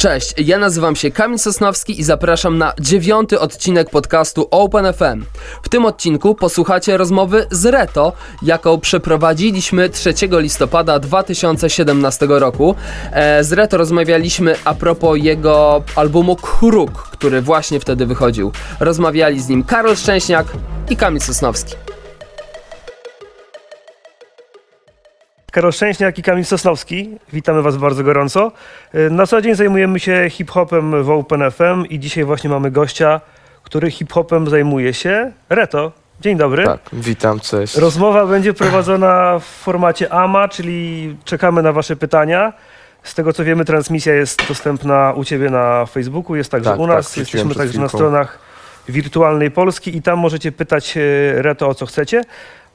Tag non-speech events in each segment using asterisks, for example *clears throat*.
Cześć, ja nazywam się Kamil Sosnowski i zapraszam na dziewiąty odcinek podcastu Open FM. W tym odcinku posłuchacie rozmowy z Reto, jaką przeprowadziliśmy 3 listopada 2017 roku. E, z Reto rozmawialiśmy a propos jego albumu Kruk, który właśnie wtedy wychodził. Rozmawiali z nim Karol Szczęśniak i Kamil Sosnowski. Karol Szczęśniak i Kamil Sosnowski. Witamy Was bardzo gorąco. Y, Na co dzień zajmujemy się hip-hopem w Open FM i dzisiaj właśnie mamy gościa, który hip-hopem zajmuje się. Reto, dzień dobry. Tak, witam, cześć. Rozmowa będzie prowadzona w formacie AMA, czyli czekamy na Wasze pytania. Z tego co wiemy, transmisja jest dostępna u Ciebie na Facebooku, jest także Tak, u tak, nas. wrzuciłem Jesteśmy także na stronach wirtualnej Polski i tam możecie pytać e, Reto o co chcecie,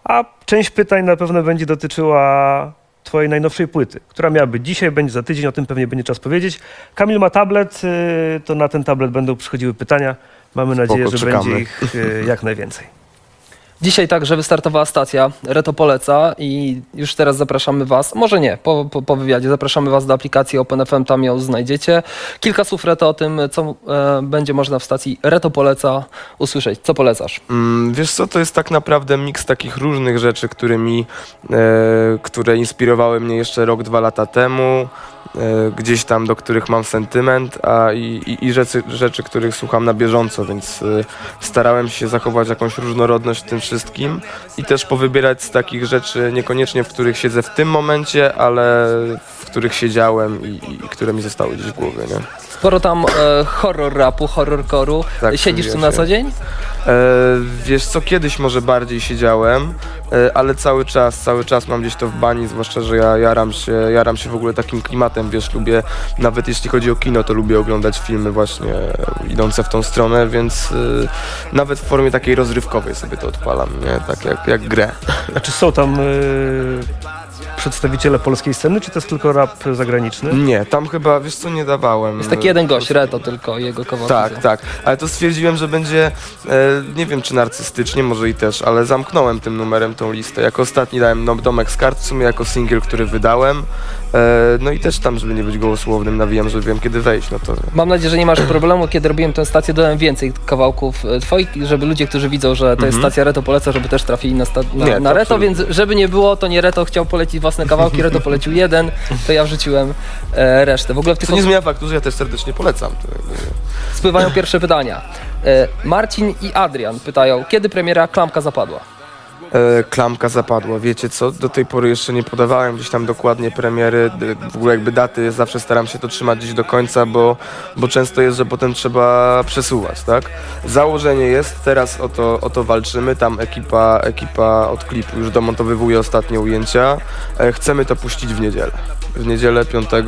a część pytań na pewno będzie dotyczyła Twojej najnowszej płyty, która miała być dzisiaj, będzie za tydzień, o tym pewnie będzie czas powiedzieć. Kamil ma tablet, e, to na ten tablet będą przychodziły pytania. Mamy nadzieję, że czekamy. będzie ich e, jak najwięcej. Dzisiaj także wystartowała stacja Reto Poleca i już teraz zapraszamy Was, może nie, po, po, po wywiadzie, zapraszamy Was do aplikacji OpenFM, tam ją znajdziecie. Kilka słów Reto o tym, co e, będzie można w stacji Reto Poleca usłyszeć. Co polecasz? Mm, wiesz co, to jest tak naprawdę miks takich różnych rzeczy, którymi, e, które inspirowały mnie jeszcze rok, dwa lata temu, e, gdzieś tam, do których mam sentyment, a i, i, i rzeczy, rzeczy, których słucham na bieżąco, więc e, starałem się zachować jakąś różnorodność w tym wszystkim i też powybierać z takich rzeczy, niekoniecznie w których siedzę w tym momencie, ale w których siedziałem i, i które mi zostały gdzieś w głowie, nie? Sporo tam e, horror rapu, horror koru. Tak, Siedzisz tu na co dzień? E, wiesz co, kiedyś może bardziej siedziałem, e, ale cały czas, cały czas mam gdzieś to w bani, zwłaszcza, że ja jaram się, jaram się w ogóle takim klimatem, wiesz, lubię, nawet jeśli chodzi o kino, to lubię oglądać filmy właśnie e, idące w tą stronę, więc e, nawet w formie takiej rozrywkowej sobie to odpalam, nie, tak jak, jak grę. A czy są tam y, przedstawiciele polskiej sceny, czy to jest tylko rap zagraniczny? Nie, tam chyba, wiesz co, nie dawałem. Jest taki jeden gość, Reto tylko, jego kawałek. Tak, tak, ale to stwierdziłem, że będzie, e, nie wiem czy narcystycznie, może i też, ale zamknąłem tym numerem tą listę. Jako ostatni dałem no, Domek z kart, w sumie jako singiel, który wydałem. E, no i też tam, żeby nie być gołosłownym, nawijam, że wiem kiedy wejść, no to... Mam nadzieję, że nie masz problemu, kiedy robiłem tę stację, dodałem więcej kawałków e, twoich, żeby ludzie, którzy widzą, że to jest stacja Reto poleca, żeby też trafili na, sta- na, Mhm. Nie, na to Reto, absolutnie. więc żeby nie było, to nie Reto chciał polecić własne kawałki, Reto polecił jeden, to ja wrzuciłem e, resztę. W ogóle w tych Co nie zmienia faktu, że ja też serdecznie polecam. Spływają pierwsze pytania. E, Marcin i Adrian pytają, kiedy premiera Klamka zapadła? E, klamka zapadła. Wiecie co? Do tej pory jeszcze nie podawałem gdzieś tam dokładnie premiery, w ogóle jakby daty. Zawsze staram się to trzymać gdzieś do końca, bo, bo często jest, że potem trzeba przesuwać, tak? Założenie jest, teraz o to, o to walczymy. Tam ekipa, ekipa od klipu już domontowywuje ostatnie ujęcia. E, chcemy to puścić w niedzielę. W niedzielę 5. E,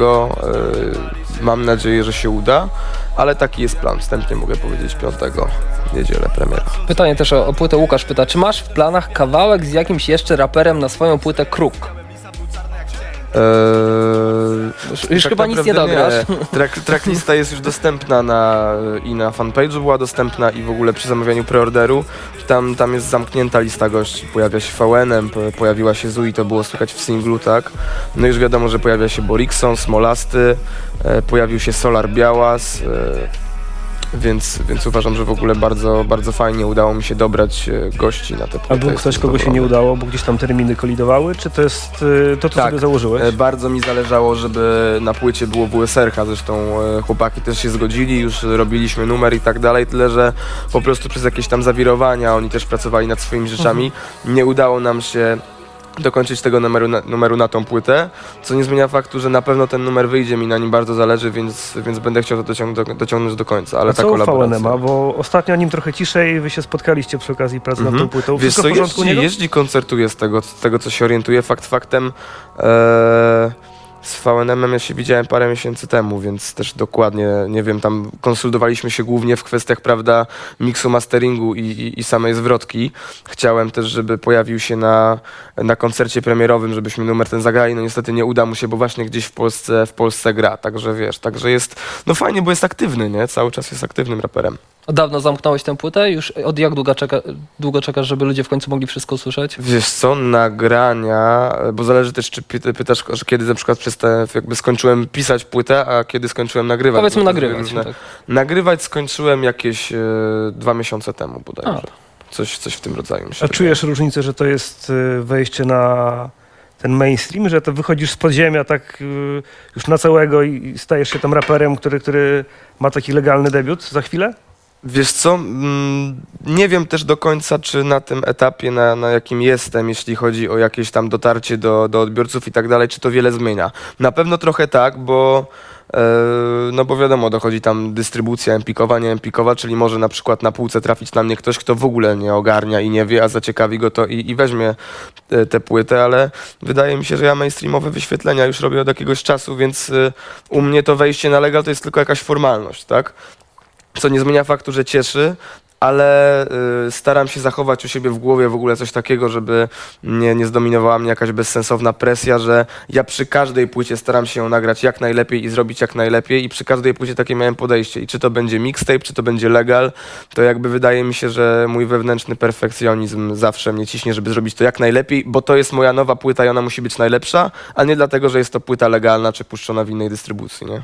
mam nadzieję, że się uda, ale taki jest plan. Wstępnie mogę powiedzieć 5. Niedzielę premiera. Pytanie też o, o płytę Łukasz pyta, czy masz w planach kawałek z jakimś jeszcze raperem na swoją płytę Kruk? Eee, Już, tak chyba nic nie dograsz. Track, tracklista jest już dostępna na, i na fanpage'u była dostępna i w ogóle przy zamawianiu preorderu. Tam, tam jest zamknięta lista gości. Pojawia się VN-em, po- pojawiła się Zui, to było słychać w singlu, tak? No już wiadomo, że pojawia się Borikson, Smolasty, e, pojawił się Solar Białas, e, więc, więc uważam, że w ogóle bardzo, bardzo fajnie udało mi się dobrać e, gości na te A był ktoś, kogo się nie udało, bo gdzieś tam terminy kolidowały, czy to jest y, to, co Tak. sobie założyłeś? E, Bardzo mi zależało, żeby na płycie było WSR-ka, zresztą e, chłopaki też się zgodzili, już robiliśmy numer i tak dalej, tyle że po prostu przez jakieś tam zawirowania, oni też pracowali nad swoimi rzeczami, nie udało nam się dokończyć tego numeru na, numeru na tą płytę, co nie zmienia faktu, że na pewno ten numer wyjdzie, mi na nim bardzo zależy, więc, więc będę chciał to dociąg do, dociągnąć do końca, ale A ta co kolaboracja... VNM-a, bo ostatnio o nim trochę ciszej, wy się spotkaliście przy okazji pracy nad tą Mhm. płytą. Wiesz Wszystko co, w porządku u jeździ, jeździ koncertuje z tego, z tego co się orientuję. Fakt faktem e, z VNM-em ja się widziałem parę miesięcy temu, więc też dokładnie, nie wiem, tam konsultowaliśmy się głównie w kwestiach, prawda, miksu, masteringu i, i, i samej zwrotki. Chciałem też, żeby pojawił się na, na koncercie premierowym, żebyśmy numer ten zagrali. No niestety nie uda mu się, bo właśnie gdzieś w Polsce, w Polsce gra, także wiesz, także jest, no fajnie, bo jest aktywny, nie? Cały czas jest aktywnym raperem. Od dawno zamknąłeś tę płytę? Już od jak długo, czeka, długo czekasz, żeby ludzie w końcu mogli wszystko usłyszeć? Wiesz co, nagrania, bo zależy też, czy py- pytasz, że kiedy na przykład jakby skończyłem pisać płytę, a kiedy skończyłem nagrywać. Powiedzmy nagrywać. różne- Tak. Nagrywać skończyłem jakieś e, dwa miesiące temu bodajże. A. Coś, coś w tym rodzaju się A czujesz różnicę, że to jest y, wejście na ten mainstream, że to wychodzisz z podziemia tak już na całego i i stajesz się tam raperem, który, który ma taki legalny debiut za chwilę? Wiesz co, mm, nie wiem też do końca, czy na tym etapie, na, na jakim jestem, jeśli chodzi o jakieś tam dotarcie do, do odbiorców i tak dalej, czy to wiele zmienia. Na pewno trochę tak, bo e, no bo wiadomo, dochodzi tam dystrybucja empikowa, nie empikowa, czyli może na przykład na półce trafić na mnie ktoś, kto w ogóle nie ogarnia i nie wie, a zaciekawi go to i, i weźmie tę płytę, ale wydaje mi się, że ja mainstreamowe wyświetlenia już robię od jakiegoś czasu, więc e, u mnie to wejście na legal to jest tylko jakaś formalność, tak? Co nie zmienia faktu, że cieszy, ale y, staram się zachować u siebie w głowie w ogóle coś takiego, żeby nie, nie zdominowała mnie jakaś bezsensowna presja, że ja przy każdej płycie staram się ją nagrać jak najlepiej i zrobić jak najlepiej i przy każdej płycie takie miałem podejście. I czy to będzie mixtape, czy to będzie legal, to jakby wydaje mi się, że mój wewnętrzny perfekcjonizm zawsze mnie ciśnie, żeby zrobić to jak najlepiej, bo to jest moja nowa płyta i ona musi być najlepsza, a nie dlatego, że jest to płyta legalna, czy puszczona w innej dystrybucji, nie?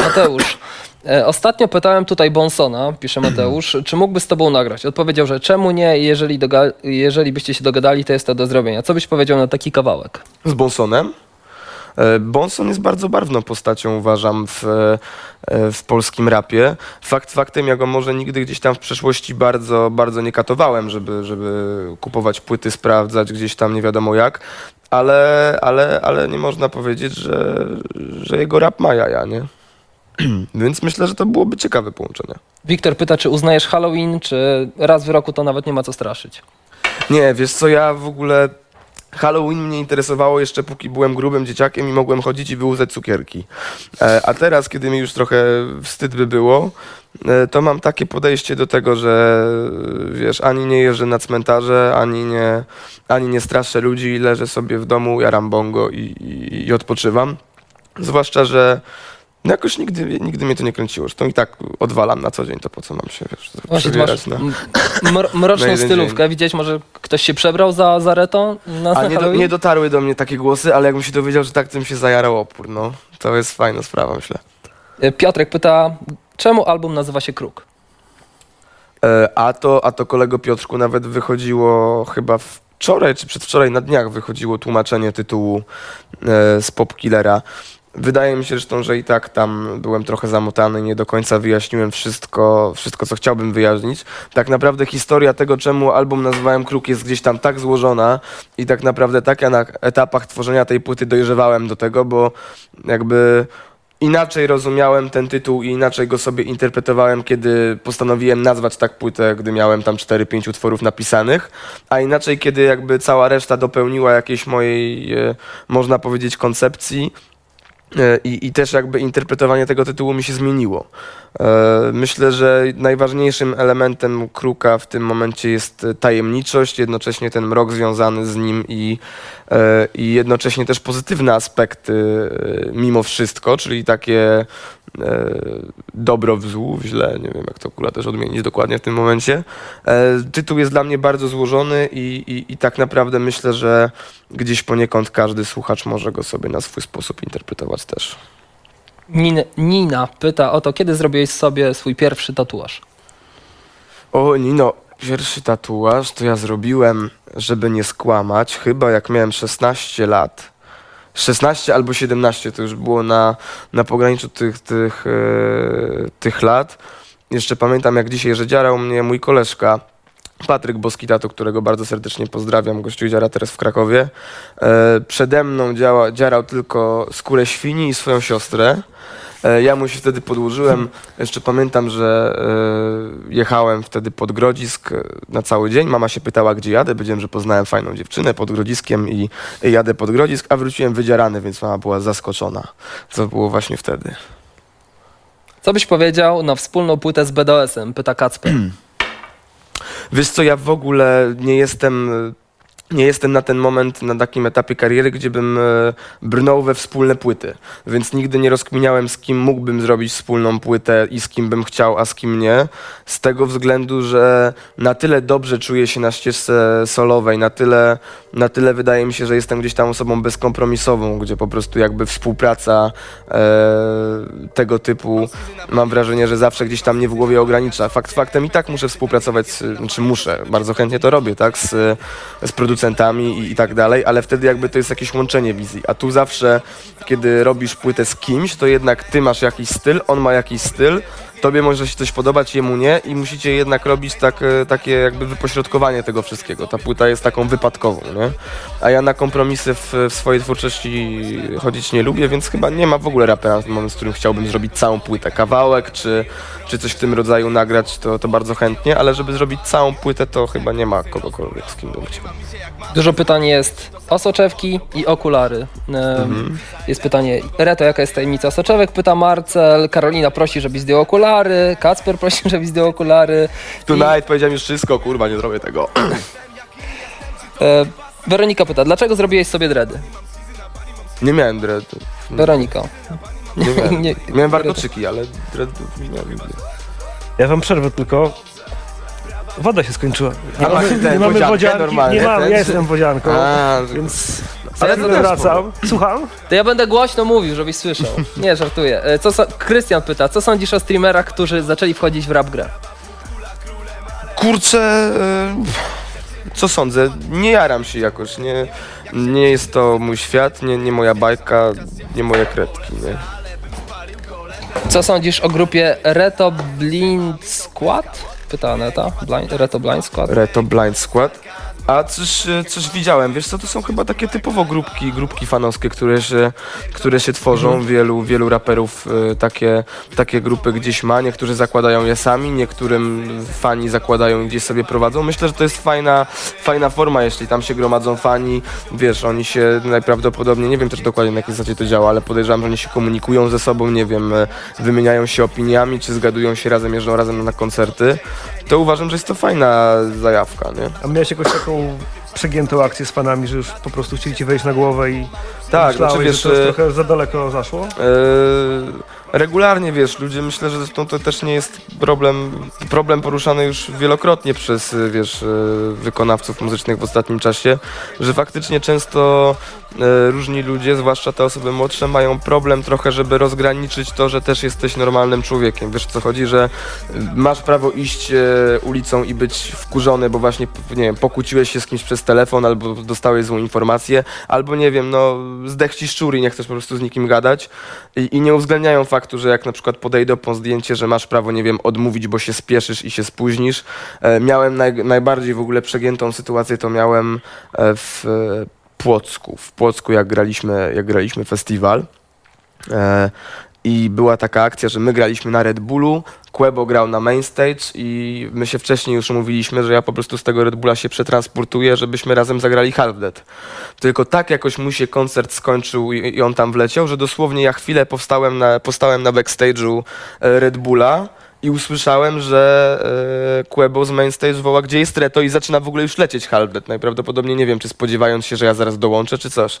Mateusz, ostatnio pytałem tutaj Bonsona, pisze Mateusz, *clears throat* czy mógłby z tobą nagrać? Odpowiedział, że czemu nie, jeżeli, jeżeli byście się dogadali, to jest to do zrobienia. Co byś powiedział na taki kawałek? z Bonsonem. E, Bonson jest bardzo barwną postacią, uważam, w, e, w polskim rapie. Fakt faktem, ja go może nigdy gdzieś tam w przeszłości bardzo, bardzo nie katowałem, żeby, żeby kupować płyty, sprawdzać gdzieś tam nie wiadomo jak, ale, ale, ale nie można powiedzieć, że, że jego rap ma jaja, nie? *clears throat* Więc myślę, że to byłoby ciekawe połączenie. Wiktor pyta, czy uznajesz Halloween, czy raz w roku to nawet nie ma co straszyć? Nie, wiesz co, ja w ogóle Halloween mnie interesowało jeszcze póki byłem grubym dzieciakiem i mogłem chodzić i wyłuzać cukierki. E, a teraz, kiedy mi już trochę wstyd by było, e, to mam takie podejście do tego, że wiesz, ani nie jeżdżę na cmentarze, ani nie, ani nie straszę ludzi, leżę sobie w domu, jaram bongo i, i, i odpoczywam. Zwłaszcza, że no jakoś nigdy, nigdy mnie to nie kręciło. Zresztą i tak odwalam na co dzień, to po co mam się, wiesz, Właśnie masz przebierać *laughs* na... mroczną na stylówkę. Widziałeś może ktoś się przebrał za, za Reto na, A nie, do, nie dotarły do mnie takie głosy, ale jakbym się dowiedział, że tak, to bym się zajarał opór, no. To jest fajna sprawa, myślę. E, Piotrek pyta, czemu album nazywa się Kruk? E, a, to, a to kolego Piotrku nawet wychodziło chyba wczoraj, czy przedwczoraj na dniach wychodziło tłumaczenie tytułu e, z Popkillera. Wydaje mi się zresztą, że i tak tam byłem trochę zamotany, nie do końca wyjaśniłem wszystko, wszystko co chciałbym wyjaśnić. Tak naprawdę historia tego, czemu album nazywałem Kruk jest gdzieś tam tak złożona i tak naprawdę tak ja na etapach tworzenia tej płyty dojrzewałem do tego, bo jakby inaczej rozumiałem ten tytuł i inaczej go sobie interpretowałem, kiedy postanowiłem nazwać tak płytę, gdy miałem tam 4-5 utworów napisanych, a inaczej, kiedy jakby cała reszta dopełniła jakiejś mojej, e, można powiedzieć, koncepcji. E, I, I też jakby interpretowanie tego tytułu mi się zmieniło. E, Myślę, że najważniejszym elementem kruka w tym momencie jest tajemniczość, jednocześnie ten mrok związany z nim i, e, i jednocześnie też pozytywne aspekty mimo wszystko, czyli takie dobro w złu, w źle, nie wiem jak to kula też odmienić dokładnie w tym momencie. Tytuł jest dla mnie bardzo złożony i, i, i tak naprawdę myślę, że gdzieś poniekąd każdy słuchacz może go sobie na swój sposób interpretować też. Nina, pyta o to, kiedy zrobiłeś sobie swój pierwszy tatuaż? O, Nino, pierwszy tatuaż to ja zrobiłem, żeby nie skłamać, chyba jak miałem 16 lat. 16 albo 17 to już było na, na pograniczu tych, tych, e, tych lat. Jeszcze pamiętam jak dzisiaj, że dziarał mnie mój koleżka, Patryk Boskitato, którego bardzo serdecznie pozdrawiam, gościu dziara teraz w Krakowie. E, przede mną działa, dziarał tylko skórę świni i swoją siostrę. E, ja mu się wtedy podłożyłem. Jeszcze pamiętam, że e, jechałem wtedy pod Grodzisk e, na cały dzień. Mama się pytała, gdzie jadę. Powiedziałem, że poznałem fajną dziewczynę pod Grodziskiem i, i jadę pod Grodzisk, a wróciłem wydzierany, więc mama była zaskoczona. Co było właśnie wtedy. Co byś powiedział na wspólną płytę z BDS-em? Pyta Kacper. *clears throat* Wiesz co, ja w ogóle nie jestem nie jestem na ten moment na takim etapie kariery, gdzie bym e, brnął we wspólne płyty, więc nigdy nie rozkminiałem z kim mógłbym zrobić wspólną płytę i z kim bym chciał, a z kim nie. Z tego względu, że na tyle dobrze czuję się na ścieżce solowej, na tyle, na tyle wydaje mi się, że jestem gdzieś tam osobą bezkompromisową, gdzie po prostu jakby współpraca e, tego typu mam wrażenie, że zawsze gdzieś tam mnie w głowie ogranicza. Fakt faktem i tak muszę współpracować, czy muszę, bardzo chętnie to robię, tak, z, z producentami i, i tak dalej, ale wtedy jakby to jest jakieś łączenie wizji. A tu zawsze, kiedy robisz płytę z kimś, to jednak ty masz jakiś styl, on ma jakiś styl, tobie może się coś podobać, jemu nie i musicie jednak robić tak, e, takie jakby wypośrodkowanie tego wszystkiego. Ta płyta jest taką wypadkową, nie? A ja na kompromisy w, w swojej twórczości chodzić nie lubię, więc chyba nie ma w ogóle rapera moment, z którym chciałbym zrobić całą płytę. Kawałek czy, czy coś w tym rodzaju nagrać, to, to bardzo chętnie, ale żeby zrobić całą płytę, to chyba nie ma kogokolwiek, z kim bym chciał. Dużo pytań jest o soczewki i okulary. Em, Jest pytanie, Reto, jaka jest tajemnica soczewek? Pyta Marcel. Karolina prosi, żebyś zdjął okulary. Kacper prosi, żebyś zdjął okulary. Tonight powiedziałem już wszystko, kurwa, nie zrobię tego. E, Weronika pyta, dlaczego zrobiłeś sobie dready? Nie miałem dreadu. Weronika. *laughs* Nie miałem. Nie- miałem warkoczyki, ale dreadów nie miałem nigdy. Ja wam przerwę tylko. Woda się skończyła. Nie A mamy, ten nie mamy wodzianki, normalnie, nie mam, ten, ja czy- jestem wodzianką, A, więc Ale ja wracam. Słucham? To ja będę głośno mówił, żebyś słyszał. Nie, żartuję. E, Co, so- Krystian pyta, co sądzisz o streamerach, którzy zaczęli wchodzić w rap grę? Kurczę, e, co sądzę? Nie jaram się jakoś, nie, nie jest to mój świat, nie, nie moja bajka, nie moje kredki, nie? Co sądzisz o grupie Reto Blind Squad? Pyta Aneta. Blind, Reto Blind Squad. Reto Blind Squad. A coś, e, coś widziałem, wiesz co, to są chyba takie typowo grupki, grupki fanowskie, które się, które się tworzą, wielu, wielu raperów e, takie, takie grupy gdzieś ma, niektórzy zakładają je sami, niektórym fani zakładają i gdzieś sobie prowadzą. Myślę, że to jest fajna, fajna forma, jeśli tam się gromadzą fani, wiesz, oni się najprawdopodobniej, nie wiem też dokładnie na jakiej zasadzie to działa, ale podejrzewam, że oni się komunikują ze sobą, nie wiem, e, wymieniają się opiniami, czy zgadują się razem, jeżdżą razem na koncerty. To uważam, że jest to fajna zajawka, nie? A miałeś jakąś taką przegiętą akcję z fanami, że już po prostu chcieli ci wejść na głowę i Tak, myślałeś, znaczy, wiesz, że to jest trochę za daleko zaszło? Eee, regularnie wiesz, ludzie myślę, że zresztą to też nie jest problem, problem poruszany już wielokrotnie przez wiesz, y, wykonawców muzycznych w ostatnim czasie, że faktycznie często e, różni ludzie, zwłaszcza te osoby młodsze, mają problem trochę, żeby rozgraniczyć to, że też jesteś normalnym człowiekiem. Wiesz co chodzi, że masz prawo iść e, ulicą i być wkurzony, bo właśnie nie wiem, pokłóciłeś się z kimś przez telefon, albo dostałeś złą informację, albo nie wiem, no zdech ci i nie chcesz po prostu z nikim gadać i, i nie uwzględniają faktu, że jak na przykład podejdą po zdjęcie, że masz prawo, nie wiem, odmówić, bo się spieszysz i się spóźnisz. E, miałem naj, najbardziej w ogóle przegiętą sytuację, to miałem e, w e, Płocku. W Płocku, jak graliśmy, jak graliśmy festiwal. I była taka akcja, że my graliśmy na Red Bullu, Quebo grał na main stage i my się wcześniej już umówiliśmy, że ja po prostu z tego Red Bulla się przetransportuję, żebyśmy razem zagrali Half Dead. Tylko tak jakoś mu się koncert skończył i, i on tam wleciał, że dosłownie ja chwilę powstałem na, postałem na backstage'u e, Red Bulla i usłyszałem, że e, Quebo z main stage woła, gdzie jest Reto i zaczyna w ogóle już lecieć Half Dead. Najprawdopodobniej nie wiem, czy spodziewając się, że ja zaraz dołączę, czy coś.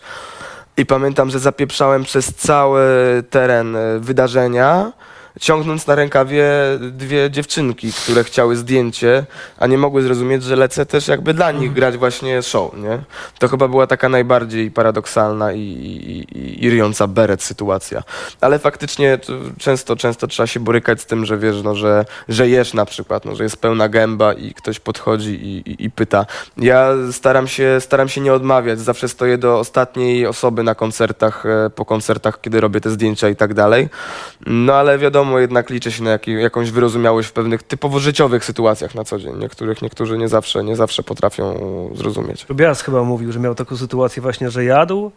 I pamiętam, że zapieprzałem przez cały teren e, wydarzenia, ciągnąc na rękawie dwie dziewczynki, które chciały zdjęcie, a nie mogły zrozumieć, że lecę też jakby dla nich grać właśnie show, nie? To chyba była taka najbardziej paradoksalna i, i, i, i ryjąca beret sytuacja. Ale faktycznie to często, często trzeba się borykać z tym, że wiesz, no, że, że jesz na przykład, no, że jest pełna gęba i ktoś podchodzi i, i, i pyta. Ja staram się, staram się nie odmawiać, zawsze stoję do ostatniej osoby na koncertach, e, po koncertach, kiedy robię te zdjęcia i tak dalej. No ale wiadomo, jednak liczy się na jaki, jakąś wyrozumiałość w pewnych typowo życiowych sytuacjach na co dzień. Niektórych, niektórzy nie zawsze, nie zawsze potrafią zrozumieć. Tobias chyba mówił, że miał taką sytuację właśnie, że jadł,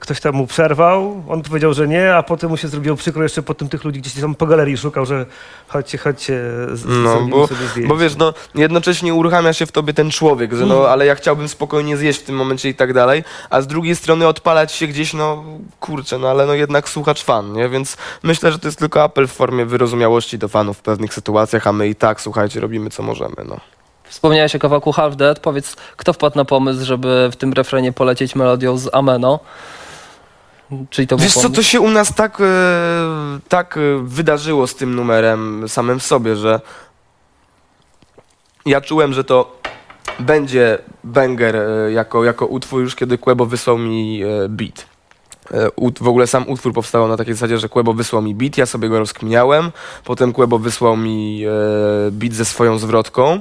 ktoś tam mu przerwał, on powiedział, że nie, a potem mu się zrobiło przykro jeszcze potem tych ludzi gdzieś tam po galerii szukał, że chodźcie, chodźcie, z, No, bo, sobie zdjęcie. bo wiesz, no jednocześnie uruchamia się w tobie ten człowiek, że no, ale ja chciałbym spokojnie zjeść w tym momencie i tak dalej, a z drugiej strony odpalać się gdzieś, no kurczę, no ale no jednak słuchacz fan, nie? Więc myślę, że to jest tylko apel w formie wyrozumiałości do fanów w pewnych sytuacjach, a my i tak, słuchajcie, robimy co możemy, no. Wspomniałeś o kawałku Half Dead. Powiedz, kto wpadł na pomysł, żeby w tym refrenie polecieć melodią z Ameno? Czyli to Wiesz co, to się u nas tak, e, tak e, wydarzyło z tym numerem samym w sobie, że ja czułem, że to będzie banger e, jako, jako utwór już kiedy Quebo wysłał mi beat. Ut- W ogóle sam utwór powstał na takiej zasadzie, że Quebo wysłał mi beat, ja sobie go rozkminiałem, potem Quebo wysłał mi beat ze swoją zwrotką.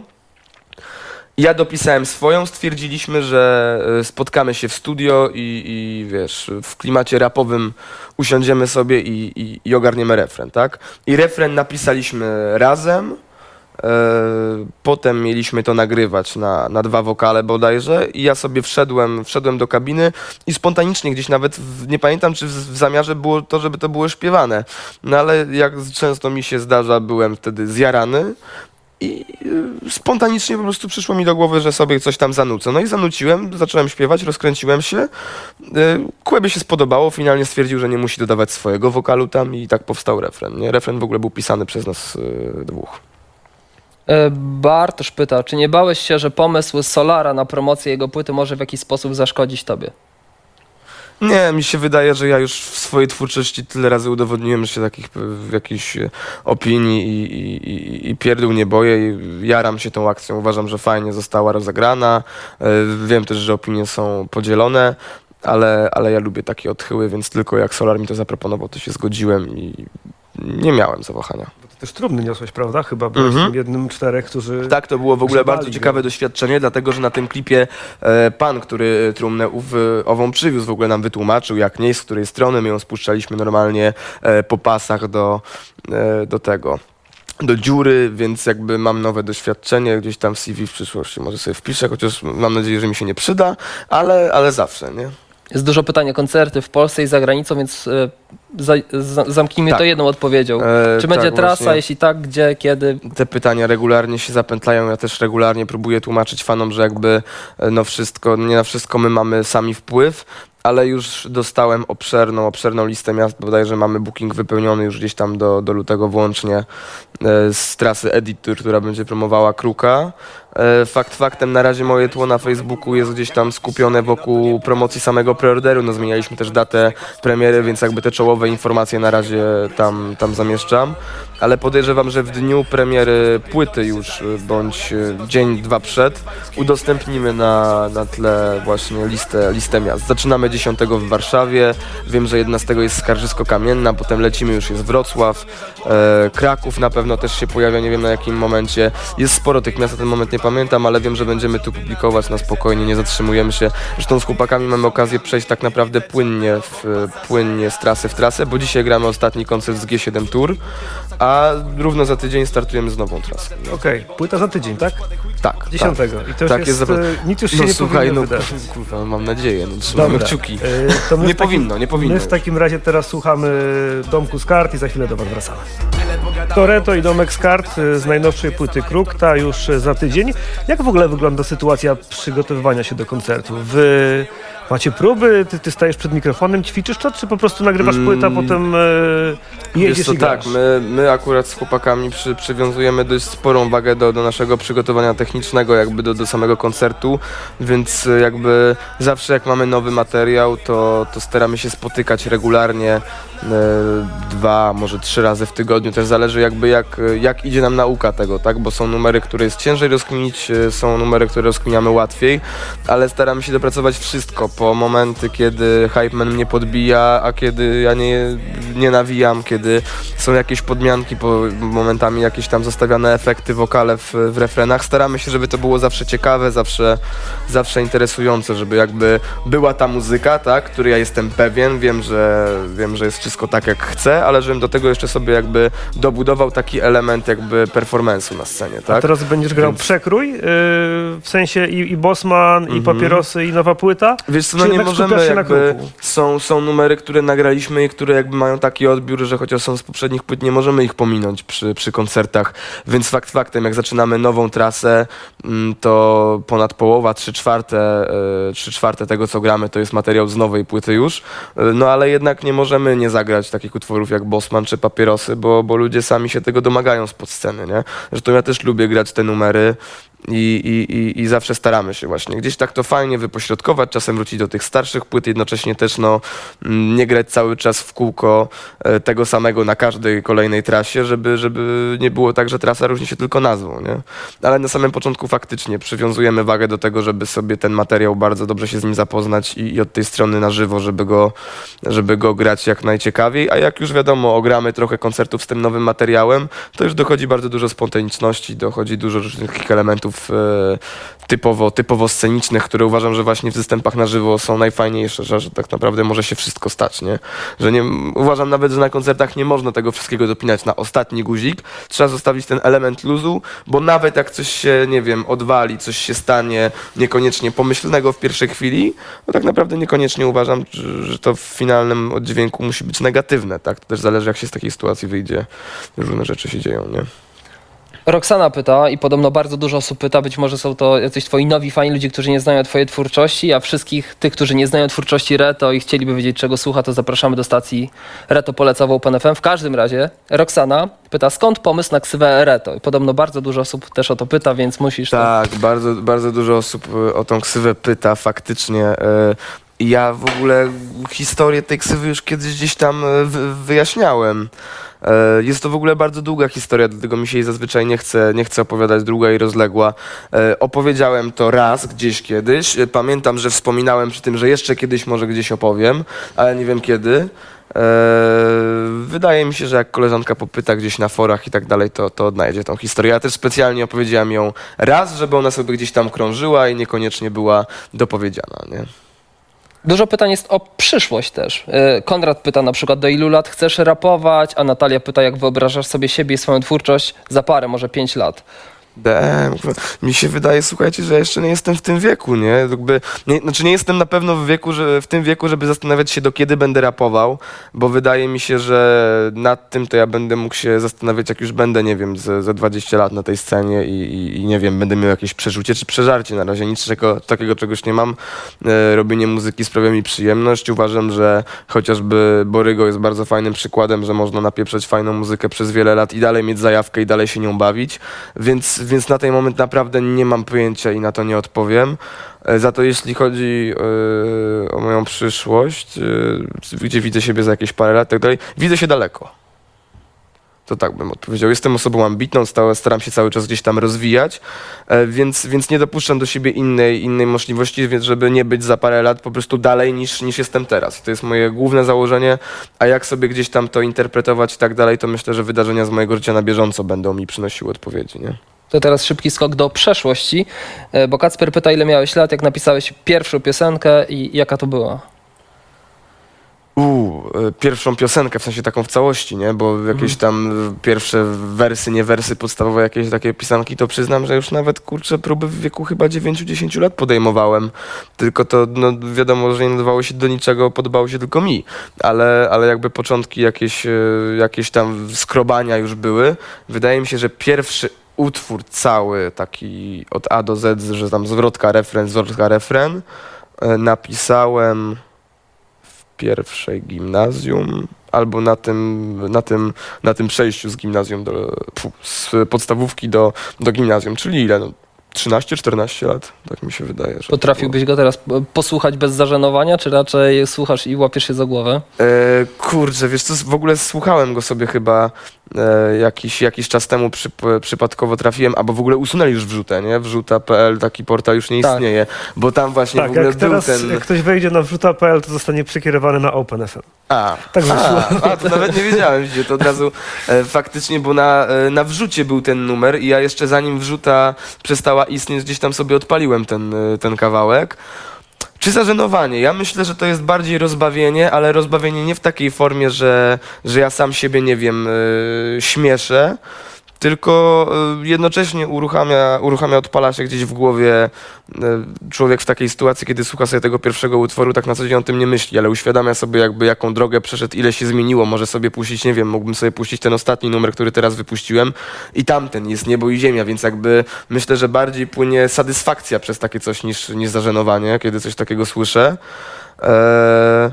Ja dopisałem swoją, stwierdziliśmy, że e, spotkamy się w studio i, i wiesz, w klimacie rapowym usiądziemy sobie i, i, i ogarniemy refren, tak? I refren napisaliśmy razem, e, potem mieliśmy to nagrywać na, na dwa wokale bodajże i ja sobie wszedłem, wszedłem do kabiny i spontanicznie gdzieś nawet, w, nie pamiętam czy w, w zamiarze było to, żeby to było śpiewane, no ale jak często mi się zdarza, byłem wtedy zjarany, i y, spontanicznie po prostu przyszło mi do głowy, że sobie coś tam zanucę. No i zanuciłem, zacząłem śpiewać, rozkręciłem się. Y, Kłębie się spodobało, finalnie stwierdził, że nie musi dodawać swojego wokalu tam i tak powstał refren. Nie? Refren w ogóle był pisany przez nas y, dwóch. E, Bartosz pyta, czy nie bałeś się, że pomysł Solara na promocję jego płyty może w jakiś sposób zaszkodzić tobie? Nie, mi się wydaje, że ja już w swojej twórczości tyle razy udowodniłem, że się takich y, jakichś y, opinii i, i, i, pierdół nie boję i jaram się tą akcją. Uważam, że fajnie została rozegrana. Y, Wiem też, że opinie są podzielone, ale, ale ja lubię takie odchyły, więc tylko jak Solar mi to zaproponował, to się zgodziłem i nie miałem zawahania. Bo ty też trumny niosłeś, prawda? Chyba byłeś Mhm. tym jednym czterech, którzy... Tak, to było w ogóle bardzo go. ciekawe doświadczenie, dlatego że na tym klipie e, pan, który trumnę ów, ową przywiózł, w ogóle nam wytłumaczył, jak nie, z której strony my ją spuszczaliśmy normalnie e, po pasach do, e, do tego. Do dziury, więc jakby mam nowe doświadczenie gdzieś tam w CV w przyszłości. Może sobie wpiszę, chociaż mam nadzieję, że mi się nie przyda, ale, ale zawsze, nie? Jest dużo pytań o koncerty w Polsce i za granicą, więc e, za, za, zamknijmy Tak. to jedną odpowiedzią. E, Czy będzie tak, trasa? właśnie. Jeśli tak, gdzie, kiedy? te pytania regularnie się zapętlają. Ja też regularnie próbuję tłumaczyć fanom, że jakby e, no wszystko, nie na wszystko my mamy sami wpływ, ale już dostałem obszerną, obszerną listę miast, bodajże mamy booking wypełniony już gdzieś tam do, do lutego włącznie e, z trasy Editor, która będzie promowała Kruka. E, Fakt faktem, na razie moje tło na Facebooku jest gdzieś tam skupione wokół promocji samego preorderu. No zmienialiśmy też datę premiery, więc jakby te czołowe informacje na razie tam, tam zamieszczam. Ale podejrzewam, że w dniu premiery płyty już, y, bądź y, dzień, dwa przed, udostępnimy na, na tle właśnie listę, listę miast. Zaczynamy 10 w Warszawie, wiem, że jedna z tego jest Skarżysko-Kamienna, potem lecimy, już jest Wrocław, e, Kraków na pewno też się pojawia, nie wiem na jakim momencie. Jest sporo tych miast, na ten moment nie pamiętam, ale wiem, że będziemy tu publikować na spokojnie, nie zatrzymujemy się. Zresztą z chłopakami mamy okazję przejść tak naprawdę płynnie, w, płynnie z trasy w trasę, bo dzisiaj gramy ostatni koncert z G7 Tour, a równo za tydzień startujemy z nową trasą. Okej, płyta za tydzień, tak? Tak, Dziesiątego. I to już Tak, jest, jest zapra- e, nic już się No nie słuchaj, powinno no wydarzyć. *laughs* kurwa, mam nadzieję, no trzymamy Dobra. kciuki. E, to Nie takim- powinno, nie powinno My w takim razie teraz słuchamy Domku z kart i za chwilę do Was wracamy. Toreto i Domek z kart e, z najnowszej płyty Kruk, ta już za tydzień. Jak w ogóle wygląda sytuacja przygotowywania się do koncertu? Wy macie próby, ty, ty stajesz przed mikrofonem, ćwiczysz to, czy po prostu nagrywasz płytę, a potem e, jedziesz co, i tak, grasz? my, my akurat z chłopakami przy, przywiązujemy dość sporą wagę do, do naszego przygotowania technicznego, jakby do, do samego koncertu, więc y, jakby zawsze jak mamy nowy materiał, to, to staramy się spotykać regularnie y, dwa, może trzy razy w tygodniu, też zależy jakby jak, jak idzie nam nauka tego, tak, bo są numery, które jest ciężej rozkminić, y, są numery, które rozkminiamy łatwiej, ale staramy się dopracować wszystko, po momenty, kiedy hype man mnie podbija, a kiedy ja nie, nie nawijam, kiedy są jakieś podmianki, po momentami jakieś tam zostawiane efekty, wokale w, w refrenach. Staramy się, żeby to było zawsze ciekawe, zawsze, zawsze interesujące, żeby jakby była ta muzyka, tak, której ja jestem pewien, wiem, że wiem, że jest wszystko tak jak chcę, ale żebym do tego jeszcze sobie jakby dobudował taki element jakby performance'u na scenie, A tak? teraz będziesz grał Więc- przekrój, yy, w sensie i, i Bosman, i Mhm. papierosy, i nowa płyta? Wiesz co, no nie możemy jakby, są, są numery, które nagraliśmy i które jakby mają taki odbiór, że chociaż są z poprzednich płyt, nie możemy ich pominąć przy, przy koncertach, więc fakt faktem, jak zaczynamy nową trasę, mm, to ponad połowa, trzy czwarte, e, trzy czwarte tego, co gramy, to jest materiał z nowej płyty już, E, no ale jednak nie możemy nie zagrać takich utworów jak Bosman czy Papierosy, bo, bo ludzie sami się tego domagają spod sceny, nie? Zresztą ja też lubię grać te numery, I, i, i, zawsze staramy się właśnie gdzieś tak to fajnie wypośrodkować, czasem wrócić do tych starszych płyt, jednocześnie też no, mm, nie grać cały czas w kółko e, tego samego na każdej kolejnej trasie, żeby, żeby nie było tak, że trasa różni się tylko nazwą, nie? Ale na samym początku faktycznie przywiązujemy wagę do tego, żeby sobie ten materiał bardzo dobrze się z nim zapoznać i, i od tej strony na żywo, żeby go, żeby go grać jak najciekawiej, a jak już wiadomo, ogramy trochę koncertów z tym nowym materiałem, to już dochodzi bardzo dużo spontaniczności, dochodzi dużo różnych elementów e, typowo, typowo scenicznych, które uważam, że właśnie w występach na żywo są najfajniejsze, że, że tak naprawdę może się wszystko stać, nie? Że nie, uważam nawet, że na koncertach nie można tego wszystkiego dopinać na ostatni guzik, trzeba zostawić ten element luzu, bo nawet jak coś się, nie wiem, odwali, coś się stanie niekoniecznie pomyślnego w pierwszej chwili, no tak naprawdę niekoniecznie uważam, że to w finalnym oddźwięku musi być negatywne, tak? To też zależy, jak się z takiej sytuacji wyjdzie. Różne rzeczy się dzieją, nie? Roxana pyta i podobno bardzo dużo osób pyta, być może są to jacyś twoi nowi fajni ludzie, którzy nie znają twojej twórczości, a wszystkich tych, którzy nie znają twórczości Reto i chcieliby wiedzieć czego słucha, to zapraszamy do stacji Reto poleca w. W każdym razie Roxana pyta, skąd pomysł na ksywę Reto? I podobno bardzo dużo osób też o to pyta, więc musisz to... Tak, bardzo, bardzo dużo osób e, o tą ksywę pyta faktycznie. e, Ja w ogóle historię tej ksywy już kiedyś gdzieś tam e, wy- wyjaśniałem. E, Jest to w ogóle bardzo długa historia, dlatego mi się jej zazwyczaj nie chce, nie chce opowiadać długa i rozległa. E, Opowiedziałem to raz gdzieś kiedyś. E, Pamiętam, że wspominałem przy tym, że jeszcze kiedyś może gdzieś opowiem, ale nie wiem kiedy. Wydaje mi się, że jak koleżanka popyta gdzieś na forach i tak dalej, to, to odnajdzie tą historię. Ja też specjalnie opowiedziałem ją raz, żeby ona sobie gdzieś tam krążyła i niekoniecznie była dopowiedziana. Nie? Dużo pytań jest o przyszłość też. Yy, Konrad pyta na przykład, do ilu lat chcesz rapować, a Natalia pyta, jak wyobrażasz sobie siebie i swoją twórczość za parę, może pięć lat. DM, mi się wydaje, słuchajcie, że jeszcze nie jestem w tym wieku, nie? Jakby, nie? Znaczy nie jestem na pewno w wieku, że w tym wieku, żeby zastanawiać się, do kiedy będę rapował, bo wydaje mi się, że nad tym to ja będę mógł się zastanawiać, jak już będę, nie wiem, ze 20 lat na tej scenie i, i, i nie wiem, będę miał jakieś przerzucie czy przeżarcie. Na razie nic czego, takiego czegoś nie mam. E, robienie muzyki sprawia mi przyjemność. Uważam, że chociażby Borygo jest bardzo fajnym przykładem, że można napieprzeć fajną muzykę przez wiele lat i dalej mieć zajawkę i dalej się nią bawić, więc, więc na ten moment naprawdę nie mam pojęcia i na to nie odpowiem. E, Za to jeśli chodzi e, o moją przyszłość, e, gdzie widzę siebie za jakieś parę lat i tak dalej, widzę się daleko. To tak bym odpowiedział. Jestem osobą ambitną, stałe, staram się cały czas gdzieś tam rozwijać, więc, więc nie dopuszczam do siebie innej, innej możliwości, więc żeby nie być za parę lat po prostu dalej niż, niż jestem teraz. I to jest moje główne założenie, a jak sobie gdzieś tam to interpretować i tak dalej, to myślę, że wydarzenia z mojego życia na bieżąco będą mi przynosiły odpowiedzi, nie? To teraz szybki skok do przeszłości, e, bo Kacper pyta, ile miałeś lat, jak napisałeś pierwszą piosenkę i jaka to była? Uuu, e, pierwszą piosenkę, w sensie taką w całości, nie? Bo jakieś tam e, pierwsze wersy, nie wersy podstawowe, jakieś takie pisanki, to przyznam, że już nawet, kurczę, próby w wieku chyba 9-10 lat podejmowałem. Tylko to, no wiadomo, że nie nadawało się do niczego, podobało się tylko mi. Ale, ale jakby początki jakieś, jakieś tam skrobania już były. Wydaje mi się, że pierwszy utwór cały, taki od A do Z, że tam zwrotka, refren, zwrotka, refren, e, napisałem pierwszej gimnazjum albo na tym, na tym, na tym przejściu z gimnazjum do, z podstawówki do, do gimnazjum, czyli ile? No, 13-14 lat, tak mi się wydaje. Że Potrafiłbyś go teraz posłuchać bez zażenowania, czy raczej słuchasz i łapiesz się za głowę? E, kurczę, wiesz co, w ogóle słuchałem go sobie chyba jakiś, jakiś czas temu przy, przypadkowo trafiłem, albo w ogóle usunęli już wrzutę, nie? Wrzuta.pl, taki portal już nie Tak. istnieje, bo tam właśnie w Tak, ogóle jak był teraz ten... jak ktoś wejdzie na wrzuta.pl, to zostanie przekierowany na OpenFM. A, Tak wyszło. a, a, to nawet nie wiedziałem, widzicie, to od razu e, faktycznie, bo na, e, na wrzucie był ten numer i ja jeszcze zanim wrzuta przestała istnieć, gdzieś tam sobie odpaliłem ten, e, ten kawałek. Czy zażenowanie? Ja myślę, że to jest bardziej rozbawienie, ale rozbawienie nie w takiej formie, że, że ja sam siebie, nie wiem, e, śmieszę, tylko e, jednocześnie uruchamia, uruchamia, odpala się gdzieś w głowie e, człowiek w takiej sytuacji, kiedy słucha sobie tego pierwszego utworu, tak na co dzień o tym nie myśli, ale uświadamia sobie jakby jaką drogę przeszedł, ile się zmieniło, może sobie puścić, nie wiem, mógłbym sobie puścić ten ostatni numer, który teraz wypuściłem i tamten jest niebo i ziemia, więc jakby myślę, że bardziej płynie satysfakcja przez takie coś niż, niż zażenowanie, kiedy coś takiego słyszę. Eee,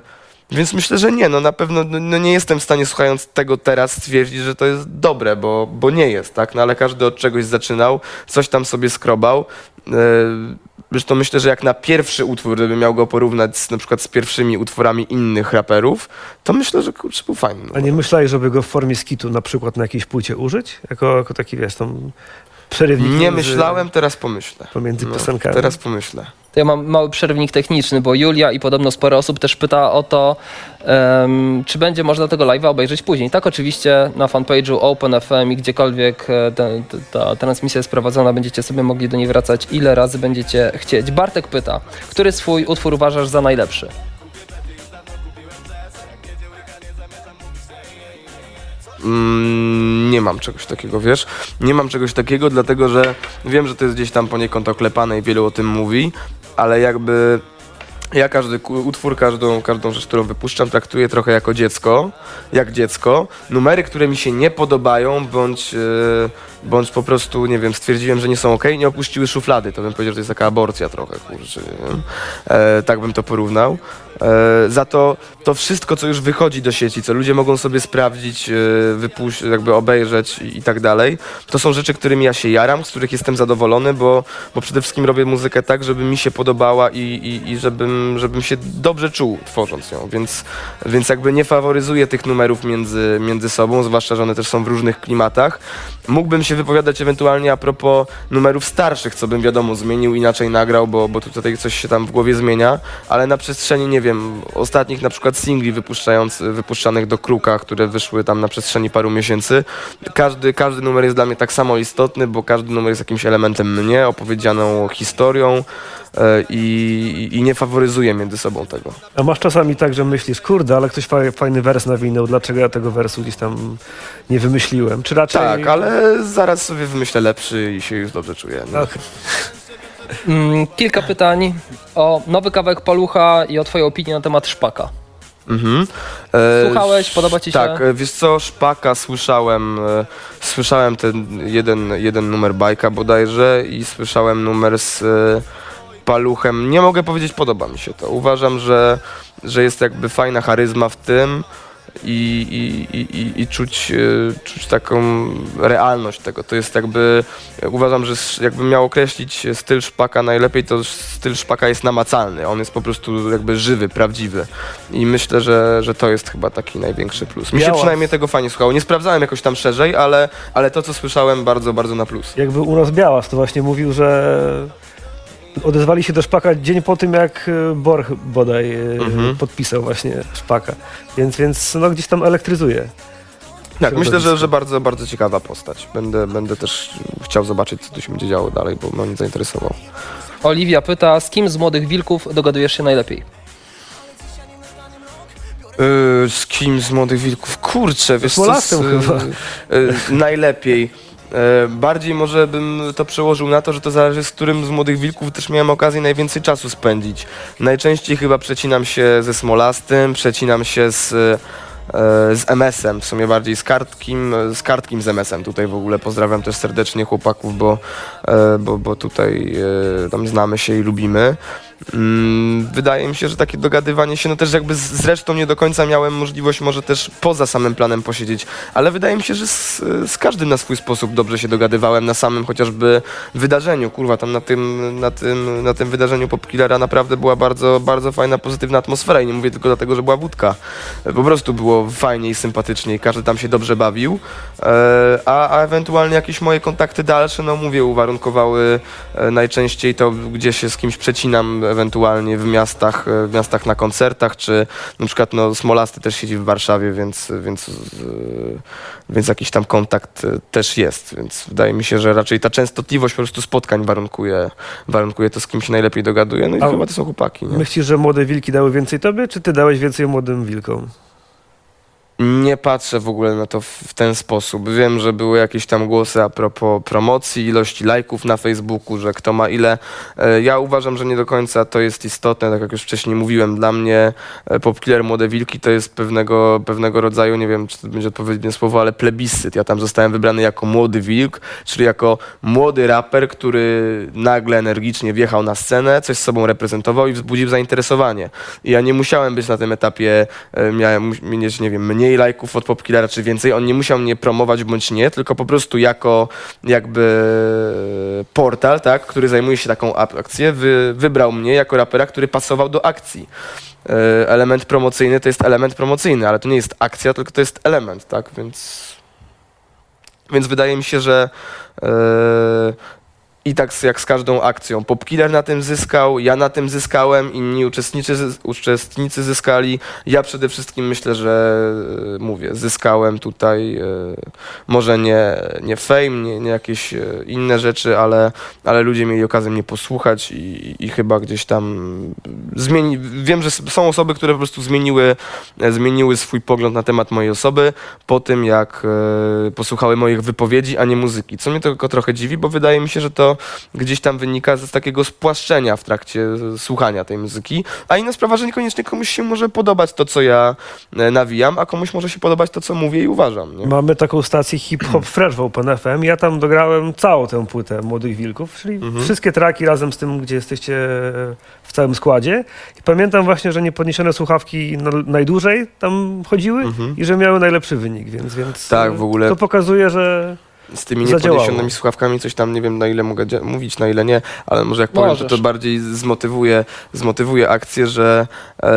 Więc myślę, że nie, no na pewno no, no nie jestem w stanie słuchając tego teraz stwierdzić, że to jest dobre, bo, bo nie jest, tak? No ale każdy od czegoś zaczynał, coś tam sobie skrobał. Yy, Zresztą myślę, że jak na pierwszy utwór, gdybym miał go porównać z, na przykład z pierwszymi utworami innych raperów, to myślę, że kurczę, był fajny. No. A nie myślałeś, żeby go w formie skitu na przykład na jakiejś płycie użyć? Jako, jako taki, wiesz, tam przerywnik Nie myślałem, teraz pomyślę. pomiędzy No, piosenkami. teraz pomyślę. To ja mam mały przerwnik techniczny, bo Julia i podobno sporo osób też pyta o to, em, czy będzie można tego live'a obejrzeć później. Tak, oczywiście na fanpage'u OpenFM i gdziekolwiek e, ta transmisja jest prowadzona, będziecie sobie mogli do niej wracać ile razy będziecie chcieć. Bartek pyta, który swój utwór uważasz za najlepszy? Mm, nie mam czegoś takiego, wiesz? Nie mam czegoś takiego, dlatego że wiem, że to jest gdzieś tam poniekąd oklepane i wielu o tym mówi, ale jakby ja każdy utwór, każdą, każdą rzecz, którą wypuszczam, traktuję trochę jako dziecko, jak dziecko. Numery, które mi się nie podobają, bądź, e, bądź po prostu, nie wiem, stwierdziłem, że nie są ok, nie opuściły szuflady. To bym powiedział, że to jest taka aborcja trochę, kurczę. E, tak bym to porównał. E, za to to wszystko, co już wychodzi do sieci, co ludzie mogą sobie sprawdzić, e, wypuść, jakby obejrzeć i, tak dalej, to są rzeczy, którymi ja się jaram, z których jestem zadowolony, bo, bo przede wszystkim robię muzykę tak, żeby mi się podobała i, i, i żebym, żebym się dobrze czuł tworząc ją, więc, więc jakby nie faworyzuję tych numerów między, między sobą, zwłaszcza, że one też są w różnych klimatach. Mógłbym się wypowiadać ewentualnie a propos numerów starszych, co bym wiadomo zmienił, inaczej nagrał, bo, bo tutaj coś się tam w głowie zmienia, ale na przestrzeni, nie wiem, ostatnich na przykład singli wypuszczanych do Kruka, które wyszły tam na przestrzeni paru miesięcy, każdy, każdy numer jest dla mnie tak samo istotny, bo każdy numer jest jakimś elementem mnie, opowiedzianą historią e, i, i nie faworyzuję między sobą tego. A masz czasami tak, że myślisz, kurde, ale ktoś fa- fajny wers nawinął, dlaczego ja tego wersu gdzieś tam nie wymyśliłem? Czy raczej... Tak, ale zaraz sobie wymyślę lepszy i się już dobrze czuję. No. Mm, kilka pytań o nowy kawałek Palucha i o twoją opinię na temat Szpaka. Mhm. E, Słuchałeś? Podoba ci się? Tak, e, wiesz co, Szpaka słyszałem, e, słyszałem ten jeden, jeden numer bajka bodajże i słyszałem numer z Paluchem. Nie mogę powiedzieć, podoba mi się to. Uważam, że, że jest jakby fajna charyzma w tym i, i, i, i, czuć, e, czuć taką realność tego. To jest jakby, uważam, że jakbym miał określić styl Szpaka najlepiej, to styl Szpaka jest namacalny. On jest po prostu jakby żywy, prawdziwy. I myślę, że, że to jest chyba taki największy plus. Mi się Biała. przynajmniej tego fajnie słuchało. Nie sprawdzałem jakoś tam szerzej, ale, ale to, co słyszałem, bardzo, bardzo na plus. jakby u nas Białas to właśnie mówił, że odezwali się do Szpaka dzień po tym, jak e, Borch bodaj e, Mhm. podpisał właśnie Szpaka. Więc, więc no, gdzieś tam elektryzuje. Tak, myślę, że, że bardzo, bardzo ciekawa postać. Będę, będę też chciał zobaczyć, co tu się będzie działo dalej, bo mnie zainteresował. Oliwia pyta, z kim z młodych wilków dogadujesz się najlepiej? Yy, z kim z młodych wilków? Kurczę, wiesz co, z, chyba. yy, najlepiej. Yy, bardziej może bym to przełożył na to, że to zależy z którym z młodych wilków też miałem okazję najwięcej czasu spędzić. Najczęściej chyba przecinam się ze Smolastym, przecinam się z, yy, z MS-em, w sumie bardziej z Kartkim, z Kartkim z MS-em. Tutaj w ogóle pozdrawiam też serdecznie chłopaków, bo, yy, bo, bo tutaj tam znamy się i lubimy. Mm, Wydaje mi się, że takie dogadywanie się, no też jakby zresztą nie do końca miałem możliwość może też poza samym planem posiedzieć, ale wydaje mi się, że z, z każdym na swój sposób dobrze się dogadywałem na samym chociażby wydarzeniu. Kurwa, tam na tym, na tym, na tym wydarzeniu Popkillera naprawdę była bardzo, bardzo fajna, pozytywna atmosfera i nie mówię tylko dlatego, że była wódka. Po prostu było fajnie i sympatycznie i każdy tam się dobrze bawił, e, a, a ewentualnie jakieś moje kontakty dalsze, no mówię, uwarunkowały e, najczęściej to, gdzie się z kimś przecinam ewentualnie w miastach, e, w miastach na koncertach, czy na przykład no, Smolasty też siedzi w Warszawie, więc, więc, więc jakiś tam kontakt e, też jest, więc wydaje mi się, że raczej ta częstotliwość po prostu spotkań warunkuje, warunkuje to, z kim się najlepiej dogaduje, no i A chyba to są chłopaki, nie? Myślisz, że młode wilki dały więcej tobie, czy ty dałeś więcej młodym wilkom? Nie patrzę w ogóle na to w, ten sposób. Wiem, że były jakieś tam głosy a propos promocji, ilości lajków na Facebooku, że kto ma ile. E, Ja uważam, że nie do końca to jest istotne, tak jak już wcześniej mówiłem. Dla mnie e, Popkiller Młode Wilki to jest pewnego, pewnego rodzaju, nie wiem, czy to będzie odpowiednie słowo, ale plebiscyt. Ja tam zostałem wybrany jako młody wilk, czyli jako młody raper, który nagle energicznie wjechał na scenę, coś z sobą reprezentował i wzbudził zainteresowanie. I ja nie musiałem być na tym etapie, e, miałem mieć, nie wiem, mniej lajków od Popkillera czy więcej. On nie musiał mnie promować bądź nie, tylko po prostu jako jakby portal, tak, który zajmuje się taką akcję, wy, wybrał mnie jako rapera, który pasował do akcji. E, Element promocyjny to jest element promocyjny, ale to nie jest akcja, tylko to jest element, tak, więc więc wydaje mi się, że e, i tak jak z każdą akcją. Popkiller na tym zyskał, ja na tym zyskałem, inni uczestnicy, uczestnicy zyskali. Ja przede wszystkim myślę, że e, mówię, zyskałem tutaj e, może nie, nie fame, nie, nie jakieś e, inne rzeczy, ale, ale ludzie mieli okazję mnie posłuchać i, i chyba gdzieś tam zmieni. Wiem, że są osoby, które po prostu zmieniły, zmieniły swój pogląd na temat mojej osoby po tym, jak posłuchały moich wypowiedzi, a nie muzyki. Co mnie tylko trochę dziwi, bo wydaje mi się, że to gdzieś tam wynika z takiego spłaszczenia w trakcie e, słuchania tej muzyki. A inna sprawa, że niekoniecznie komuś się może podobać to, co ja e, nawijam, a komuś może się podobać to, co mówię i uważam. Nie? Mamy taką stację Hip Hop Fresh w Open FM. Ja tam dograłem całą tę płytę Młodych Wilków, czyli Mhm. wszystkie traki razem z tym, gdzie jesteście w całym składzie. I pamiętam właśnie, że niepodniesione słuchawki na, najdłużej tam chodziły Mhm. i że miały najlepszy wynik, więc, więc Tak, e, w ogóle- to pokazuje, że Z tymi niepodniesionymi słuchawkami coś tam, nie wiem na ile mogę mówić, na ile nie, ale może jak powiem, to, to bardziej zmotywuje, zmotywuje akcję, że e,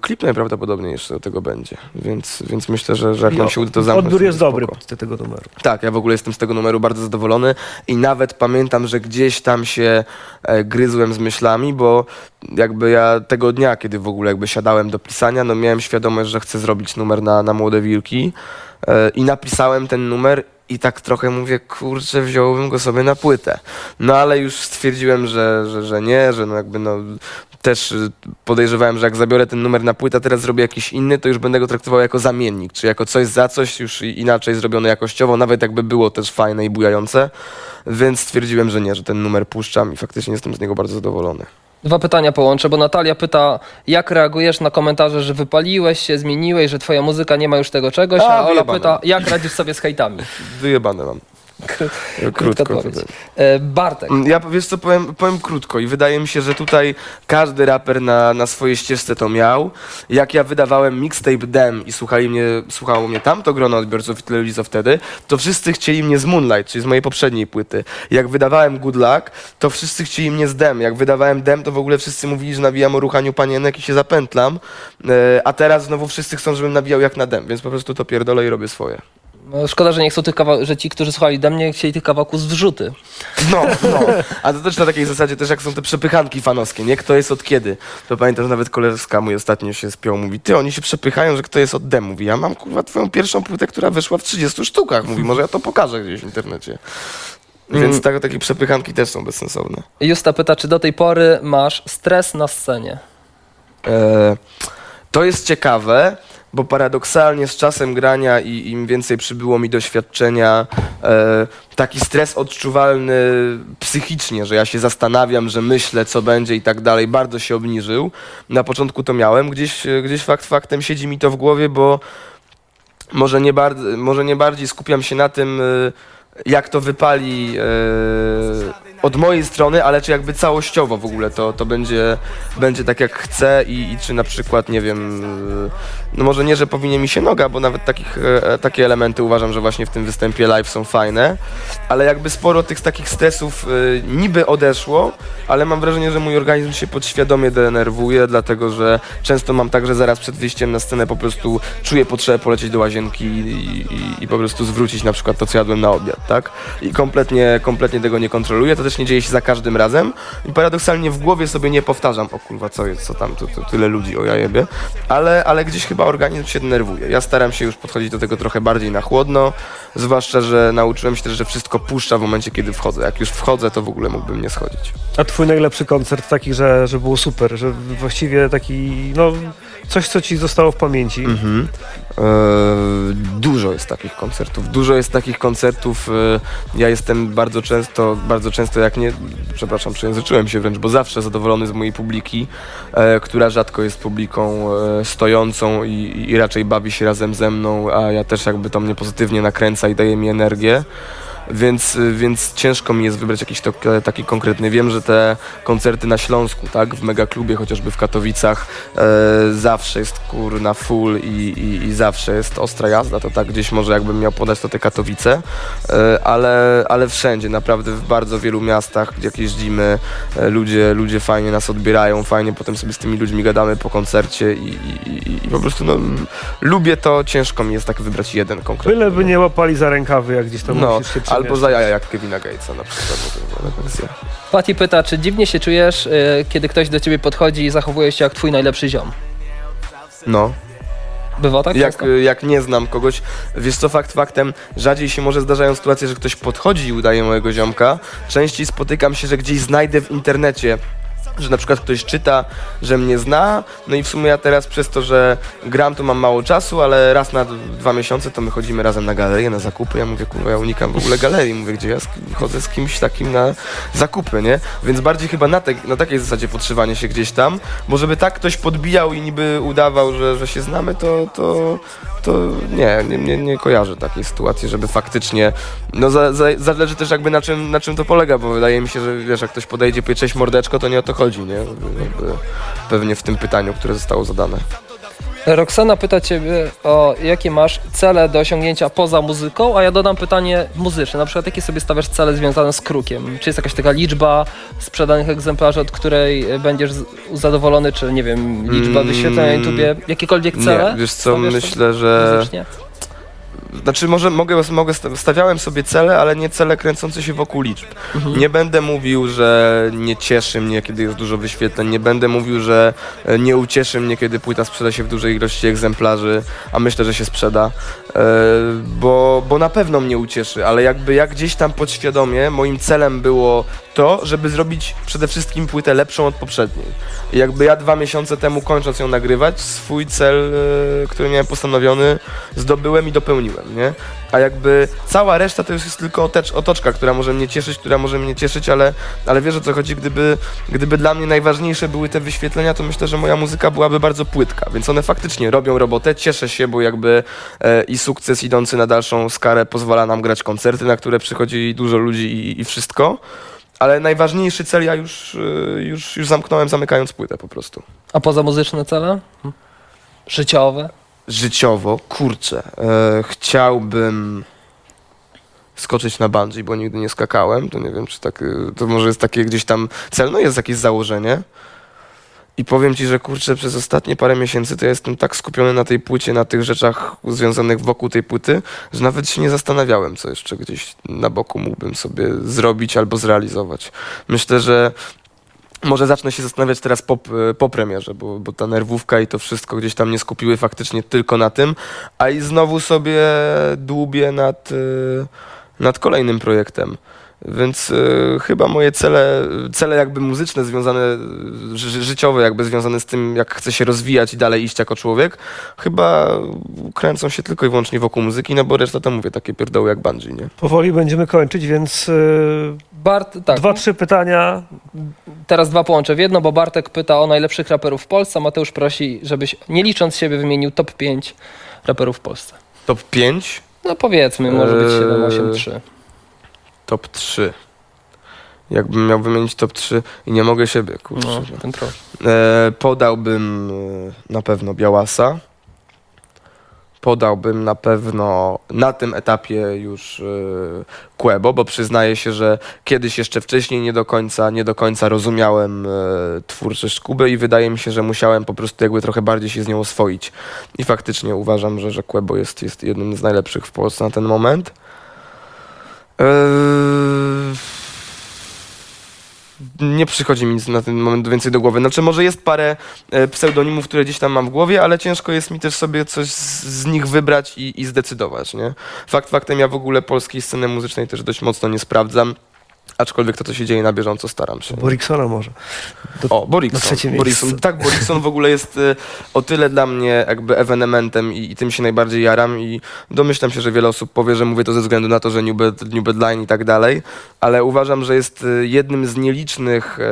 klip najprawdopodobniej jeszcze do tego będzie, więc, więc myślę, że, że jak nam się uda to zamknąć... odbiór jest dobry pod tego numeru. Tak, ja w ogóle jestem z tego numeru bardzo zadowolony i nawet pamiętam, że gdzieś tam się e, gryzłem z myślami, bo jakby ja tego dnia, kiedy w ogóle jakby siadałem do pisania, no miałem świadomość, że chcę zrobić numer na, na Młode Wilki e, i napisałem ten numer i tak trochę mówię, kurczę, wziąłbym go sobie na płytę. No ale już stwierdziłem, że, że, że nie, że no jakby no też y, podejrzewałem, że jak zabiorę ten numer na płytę, teraz zrobię jakiś inny, to już będę go traktował jako zamiennik, czy jako coś za coś, już inaczej zrobione jakościowo, nawet jakby było też fajne i bujające. Więc stwierdziłem, że nie, że ten numer puszczam i faktycznie jestem z niego bardzo zadowolony. Dwa pytania połączę, bo Natalia pyta, jak reagujesz na komentarze, że wypaliłeś się, zmieniłeś, że twoja muzyka nie ma już tego czegoś, A, a, Ola wyjebane. pyta, jak radzisz sobie z hejtami? Wyjebane mam. Krótka Krótko. E, Bartek, Mm, Ja wiesz co, powiem, powiem krótko i wydaje mi się, że tutaj każdy raper na, na swojej ścieżce to miał. Jak ja wydawałem mixtape Dem i słuchali mnie, słuchało mnie tamto grono odbiorców i co wtedy, to wszyscy chcieli mnie z Moonlight, czyli z mojej poprzedniej płyty. Jak wydawałem Good Luck, to wszyscy chcieli mnie z Dem. Jak wydawałem Dem, to w ogóle wszyscy mówili, że nawijam o ruchaniu panienek i się zapętlam. E, a teraz znowu wszyscy chcą, żebym nawijał jak na Dem, więc po prostu to pierdolę i robię swoje. No, szkoda, że nie chcą tych kawał- że ci, którzy słuchali do mnie, chcieli tych kawałków z wrzuty. No, no. A to też na takiej zasadzie też jak są te przepychanki fanowskie, nie? Kto jest od kiedy? To pamiętam, że nawet koleżka mój ostatnio się spiął, mówi, ty, oni się przepychają, że kto jest od dem. Mówi, ja mam kurwa twoją pierwszą płytę, która wyszła w 30 sztukach. Mówi, może ja to pokażę gdzieś w internecie. Więc tak, takie przepychanki też są bezsensowne. Justa pyta, czy do tej pory masz stres na scenie? E, to jest ciekawe, bo paradoksalnie z czasem grania i im więcej przybyło mi doświadczenia, e, taki stres odczuwalny psychicznie, że ja się zastanawiam, że myślę, co będzie i tak dalej, bardzo się obniżył. Na początku to miałem, gdzieś, gdzieś fakt faktem siedzi mi to w głowie, bo może nie, bar- może nie bardziej skupiam się na tym, e, jak to wypali e, od mojej strony, ale czy jakby całościowo w ogóle to, to będzie, będzie tak jak chcę i, i czy na przykład, nie wiem, e, no może nie, że powinien mi się noga, bo nawet takich, e, takie elementy uważam, że właśnie w tym występie live są fajne, ale jakby sporo tych takich stresów e, niby odeszło, ale mam wrażenie, że mój organizm się podświadomie denerwuje, dlatego że często mam tak, że zaraz przed wyjściem na scenę po prostu czuję potrzebę polecieć do łazienki i, i, i po prostu zwrócić na przykład to, co jadłem na obiad, tak? I kompletnie, kompletnie tego nie kontroluję, to też nie dzieje się za każdym razem i paradoksalnie w głowie sobie nie powtarzam, o kurwa, co jest, co tam, to, to tyle ludzi, o ja jebie, ale, ale gdzieś chyba organizm się denerwuje. Ja staram się już podchodzić do tego trochę bardziej na chłodno, zwłaszcza, że nauczyłem się też, że wszystko puszcza w momencie, kiedy wchodzę. Jak już wchodzę, to w ogóle mógłbym nie schodzić. A twój najlepszy koncert taki, że, że było super, że właściwie taki, no, coś, co ci zostało w pamięci. Mhm. Dużo jest takich koncertów. Dużo jest takich koncertów. e, ja jestem bardzo często, bardzo często jak nie, przepraszam, przejęzyczyłem się wręcz, bo zawsze zadowolony z mojej publiki, e, która rzadko jest publiką e, stojącą i, i raczej bawi się razem ze mną, a ja też jakby to mnie pozytywnie nakręca i daje mi energię. Więc, więc ciężko mi jest wybrać jakiś to, taki konkretny. Wiem, że te koncerty na Śląsku, tak, w megaklubie, chociażby w Katowicach, e, zawsze jest kurna full i, i, i zawsze jest ostra jazda. To tak gdzieś może jakbym miał podać to te Katowice, e, ale, ale wszędzie, naprawdę w bardzo wielu miastach, gdzie jak jeździmy, e, ludzie, ludzie fajnie nas odbierają, fajnie potem sobie z tymi ludźmi gadamy po koncercie i, i, i, po prostu no, lubię to, ciężko mi jest tak wybrać jeden konkretny. Byle by nie łapali za rękawy, jak gdzieś tam No, musisz się albo za jaja jak Kevina Gatesa na przykład. Patty pyta, czy dziwnie się czujesz, y, kiedy ktoś do ciebie podchodzi i zachowuje się jak twój najlepszy ziom? No, Bywa tak jak, często? jak nie znam kogoś, wiesz co, fakt faktem, rzadziej się może zdarzają sytuacje, że ktoś podchodzi i udaje mojego ziomka, częściej spotykam się, że gdzieś znajdę w internecie że na przykład ktoś czyta, że mnie zna, no i w sumie ja teraz przez to, że gram, to mam mało czasu, ale raz na dwa miesiące to my chodzimy razem na galerię, na zakupy, ja mówię, kurwa, ja unikam w ogóle galerii, mówię, gdzie ja chodzę z kimś takim na zakupy, nie? Więc bardziej chyba na, te, na takiej zasadzie podszywanie się gdzieś tam, bo żeby tak ktoś podbijał i niby udawał, że, że się znamy, to, to, to nie, nie, nie, nie kojarzę takiej sytuacji, żeby faktycznie, no za, za, zależy też jakby na czym, na czym to polega, bo wydaje mi się, że wiesz, jak ktoś podejdzie, powie cześć mordeczko, to nie o to chodzi, nie? Jakby pewnie w tym pytaniu, które zostało zadane. Roxana pyta ciebie o jakie masz cele do osiągnięcia poza muzyką, a ja dodam pytanie muzyczne. Na przykład jakie sobie stawiasz cele związane z krukiem? Czy jest jakaś taka liczba sprzedanych egzemplarzy, od której będziesz zadowolony, czy nie wiem, liczba Mm, wyświetleń na YouTubie? Jakiekolwiek cele? Nie, wiesz co, myślę, że... muzycznie? Znaczy może mogę, mogę sta- stawiałem sobie cele, ale nie cele kręcące się wokół liczb. Mhm. Nie będę mówił, że nie cieszy mnie, kiedy jest dużo wyświetleń. Nie będę mówił, że e, nie ucieszy mnie, kiedy płyta sprzeda się w dużej ilości egzemplarzy, a myślę, że się sprzeda. E, bo, bo na pewno mnie ucieszy, ale jakby jak gdzieś tam podświadomie moim celem było to, żeby zrobić przede wszystkim płytę lepszą od poprzedniej. Jakby ja dwa miesiące temu kończąc ją nagrywać, swój cel, e, który miałem postanowiony, zdobyłem i dopełniłem, nie? A jakby cała reszta to już jest tylko otecz, otoczka, która może mnie cieszyć, która może mnie cieszyć, ale, ale wiesz o co chodzi, gdyby, gdyby dla mnie najważniejsze były te wyświetlenia, to myślę, że moja muzyka byłaby bardzo płytka, więc one faktycznie robią robotę, cieszę się, bo jakby e, i sukces idący na dalszą skalę pozwala nam grać koncerty, na które przychodzi dużo ludzi i, i wszystko. Ale najważniejszy cel ja już, e, już, już zamknąłem, zamykając płytę po prostu. A poza muzyczne cele? Życiowe? życiowo, kurczę, e, chciałbym skoczyć na bungee, bo nigdy nie skakałem, to nie wiem, czy tak, e, to może jest takie gdzieś tam cel, no jest jakieś założenie. I powiem ci, że kurczę, przez ostatnie parę miesięcy to ja jestem tak skupiony na tej płycie, na tych rzeczach związanych wokół tej płyty, że nawet się nie zastanawiałem, co jeszcze gdzieś na boku mógłbym sobie zrobić albo zrealizować. Myślę, że może zacznę się zastanawiać teraz po, po premierze, bo, bo ta nerwówka i to wszystko gdzieś tam nie skupiły faktycznie tylko na tym, a i znowu sobie dłubię nad, y, nad kolejnym projektem. Więc y, chyba moje cele, cele jakby muzyczne związane, ży, życiowe jakby związane z tym, jak chcę się rozwijać i dalej iść jako człowiek, chyba kręcą się tylko i wyłącznie wokół muzyki, no bo reszta to mówię, takie pierdoły jak bungee, nie? Powoli będziemy kończyć, więc y, Bart, tak. dwa, trzy pytania. Teraz dwa połączę w jedno, bo Bartek pyta o najlepszych raperów w Polsce, Mateusz prosi, żebyś nie licząc siebie wymienił top 5 raperów w Polsce. Top 5, No powiedzmy, może być Eee, 7, 8, 3. top 3. Jakbym miał wymienić top 3 i nie mogę siebie, kurczę. No, ten trochę. E, podałbym e, na pewno Białasa. Podałbym na pewno na tym etapie już e, Kłebo, bo przyznaję się, że kiedyś jeszcze wcześniej nie do końca, nie do końca rozumiałem e, twórczość Kuby i wydaje mi się, że musiałem po prostu jakby trochę bardziej się z nią oswoić. I faktycznie uważam, że, że Kłebo jest, jest jednym z najlepszych w Polsce na ten moment. Eee, nie przychodzi mi nic na ten moment więcej do głowy. Znaczy, może jest parę e, pseudonimów, które gdzieś tam mam w głowie, ale ciężko jest mi też sobie coś z, z nich wybrać i, i zdecydować, nie? Fakt faktem, ja w ogóle polskiej sceny muzycznej też dość mocno nie sprawdzam. Aczkolwiek to, co się dzieje na bieżąco, staram się. Boriksona może. Do, O, Borikson. Borikson. Tak, Borikson w ogóle jest y, o tyle dla mnie jakby ewenementem i, i tym się najbardziej jaram i domyślam się, że wiele osób powie, że mówię to ze względu na to, że New, Bad, New Bedline i tak dalej, ale uważam, że jest y, jednym z nielicznych y,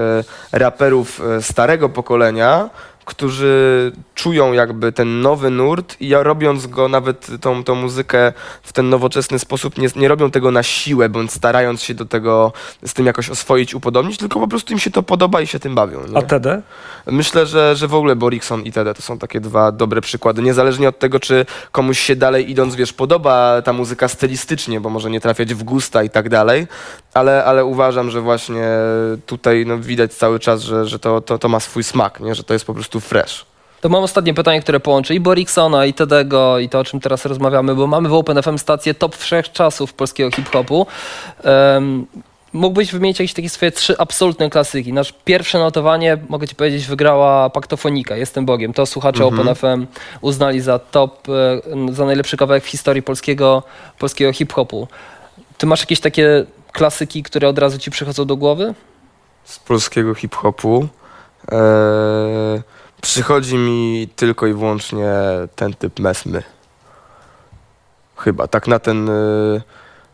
raperów y, starego pokolenia, którzy czują jakby ten nowy nurt i robiąc go nawet tą, tą muzykę w ten nowoczesny sposób, nie, nie robią tego na siłę, bądź starając się do tego z tym jakoś oswoić, upodobnić, tylko po prostu im się to podoba i się tym bawią. Nie? A TD? Myślę, że, że w ogóle Borikson i TD to są takie dwa dobre przykłady. Niezależnie od tego, czy komuś się dalej idąc, wiesz, podoba ta muzyka stylistycznie, bo może nie trafiać w gusta i tak dalej, ale, ale uważam, że właśnie tutaj no, widać cały czas, że, że to, to, to ma swój smak, nie? że to jest po prostu fresh. To mam ostatnie pytanie, które połączy i Boriksona, i Tedego, i to, o czym teraz rozmawiamy, bo mamy w OpenFM stację top wszechczasów polskiego hip-hopu. Um, mógłbyś wymienić jakieś takie swoje trzy absolutne klasyki. Nasz pierwsze notowanie, mogę ci powiedzieć, wygrała Paktofonika, Jestem Bogiem. To słuchacze Mhm. OpenFM uznali za top, za najlepszy kawałek w historii polskiego, polskiego hip-hopu. Ty masz jakieś takie klasyki, które od razu ci przychodzą do głowy? Z polskiego hip-hopu eee, przychodzi mi tylko i wyłącznie ten typ mesmy. Chyba, tak na ten, y,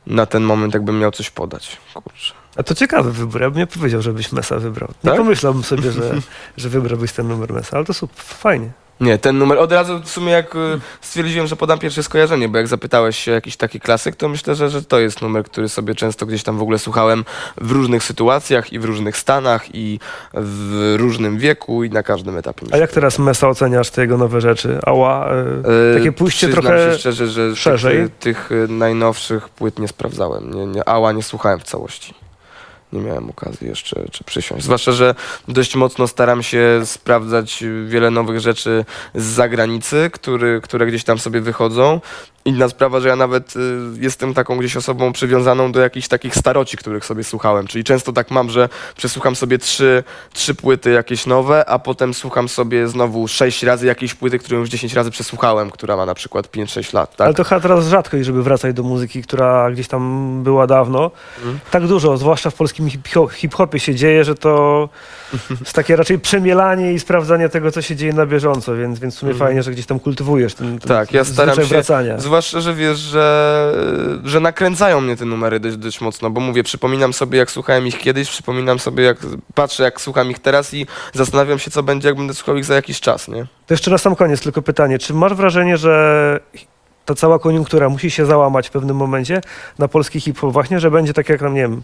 na ten moment jakbym miał coś podać. Kurczę. A to ciekawy wybór. Ja bym nie powiedział, żebyś Mesa wybrał. Nie Tak? pomyślałbym sobie, że, że wybrałbyś ten numer Mesa, ale to super, fajnie. Nie, ten numer od razu w sumie jak y, stwierdziłem, że podam pierwsze skojarzenie, bo jak zapytałeś się o jakiś taki klasyk, to myślę, że, że to jest numer, który sobie często gdzieś tam w ogóle słuchałem w różnych sytuacjach i w różnych stanach i w różnym wieku i na każdym etapie. A jak teraz Mesa oceniasz te jego nowe rzeczy? Ała, E, takie pójście trochę się szczerze, że szerzej. Tych, tych y, najnowszych płyt nie sprawdzałem. Nie, nie, Ała nie słuchałem w całości. Nie miałem okazji jeszcze czy przysiąść. Zwłaszcza, że dość mocno staram się sprawdzać wiele nowych rzeczy z zagranicy, który, które gdzieś tam sobie wychodzą. Inna sprawa, że ja nawet y, jestem taką gdzieś osobą przywiązaną do jakichś takich staroci, których sobie słuchałem. Czyli często tak mam, że przesłucham sobie trzy, trzy płyty jakieś nowe, a potem słucham sobie znowu sześć razy jakiejś płyty, którą już 10 razy przesłuchałem, która ma na przykład 5-6 lat. Tak? Ale to chyba teraz rzadkość, żeby wracać do muzyki, która gdzieś tam była dawno. Mhm. Tak dużo, zwłaszcza w polskim hip- hip-hopie się dzieje, że to *laughs* jest takie raczej przemielanie i sprawdzanie tego, co się dzieje na bieżąco, więc, więc w sumie Mhm. fajnie, że gdzieś tam kultywujesz ten, ten Tak, ja staram się- wracania. Zwłaszcza, że wiesz, że, że nakręcają mnie te numery dość, dość mocno, bo mówię, przypominam sobie jak słuchałem ich kiedyś, przypominam sobie jak patrzę jak słucham ich teraz i zastanawiam się co będzie jak będę słuchał ich za jakiś czas, nie? To jeszcze na sam koniec tylko pytanie. Czy masz wrażenie, że ta cała koniunktura musi się załamać w pewnym momencie na polski hip-hop właśnie, że będzie tak jak, no, nie wiem,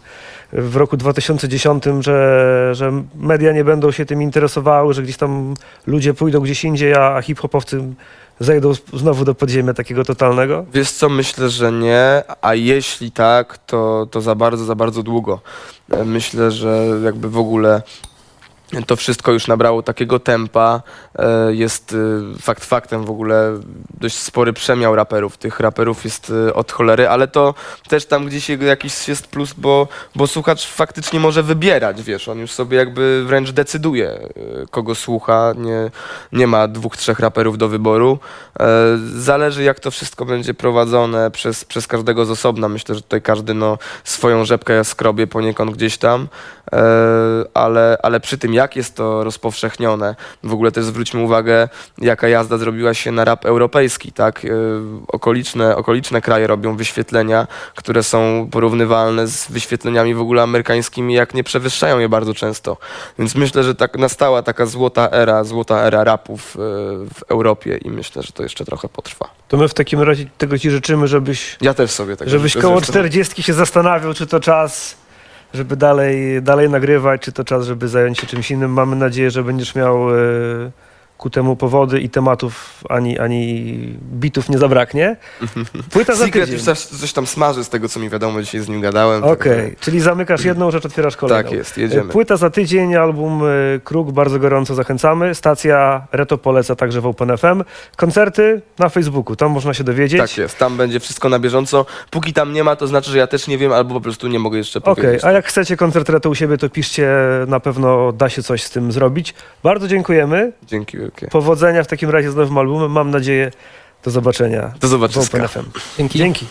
w roku 2010, że, że media nie będą się tym interesowały, że gdzieś tam ludzie pójdą gdzieś indziej, a hip-hopowcy zejdą znowu do podziemia takiego totalnego? Wiesz co, myślę, że nie, a jeśli tak, to, to za bardzo, za bardzo długo. E, Myślę, że jakby w ogóle to wszystko już nabrało takiego tempa. E, Jest e, fakt faktem w ogóle dość spory przemiał raperów. Tych raperów jest e, od cholery, ale to też tam gdzieś jakiś jest plus, bo, bo słuchacz faktycznie może wybierać, wiesz, on już sobie jakby wręcz decyduje, kogo słucha. Nie, nie ma dwóch, trzech raperów do wyboru. Zależy jak to wszystko będzie prowadzone przez, przez każdego z osobna. Myślę, że tutaj każdy no, swoją rzepkę skrobie poniekąd gdzieś tam, ale, ale przy tym jak jest to rozpowszechnione, w ogóle też zwróćmy uwagę, jaka jazda zrobiła się na rap europejski, tak? E, Okoliczne, okoliczne kraje robią wyświetlenia, które są porównywalne z wyświetleniami w ogóle amerykańskimi, jak nie przewyższają je bardzo często. Więc myślę, że tak nastała taka złota era, złota era rapów e, w Europie i myślę, że to jeszcze trochę potrwa. To my w takim razie tego ci życzymy, żebyś, Ja też sobie tak żebyś koło. 40 się zastanawiał, czy to czas, żeby dalej, dalej nagrywać, czy to czas, żeby zająć się czymś innym. Mamy nadzieję, że będziesz miał e, ku temu powody i tematów, ani, ani bitów nie zabraknie. Płyta za Secret tydzień. już coś, coś tam smaży z tego, co mi wiadomo, dzisiaj z nim gadałem. Okej, także- czyli zamykasz jedną rzecz, otwierasz kolejną. Tak jest, jedziemy. Płyta za tydzień, album e, Kruk, bardzo gorąco zachęcamy. Stacja Reto poleca także w OpenFM. Koncerty na Facebooku, tam można się dowiedzieć. Tak jest, tam będzie wszystko na bieżąco. Póki tam nie ma, to znaczy, że ja też nie wiem, albo po prostu nie mogę jeszcze Okej, powiedzieć. a jak chcecie koncert Reto u siebie, to piszcie, na pewno da się coś z tym zrobić. Bardzo dziękujemy. Dzięki wielkie. Powodzenia w takim razie z nowym albumem. Mam nadzieję, do zobaczenia Do zobaczenia. Dzięki. Dzięki.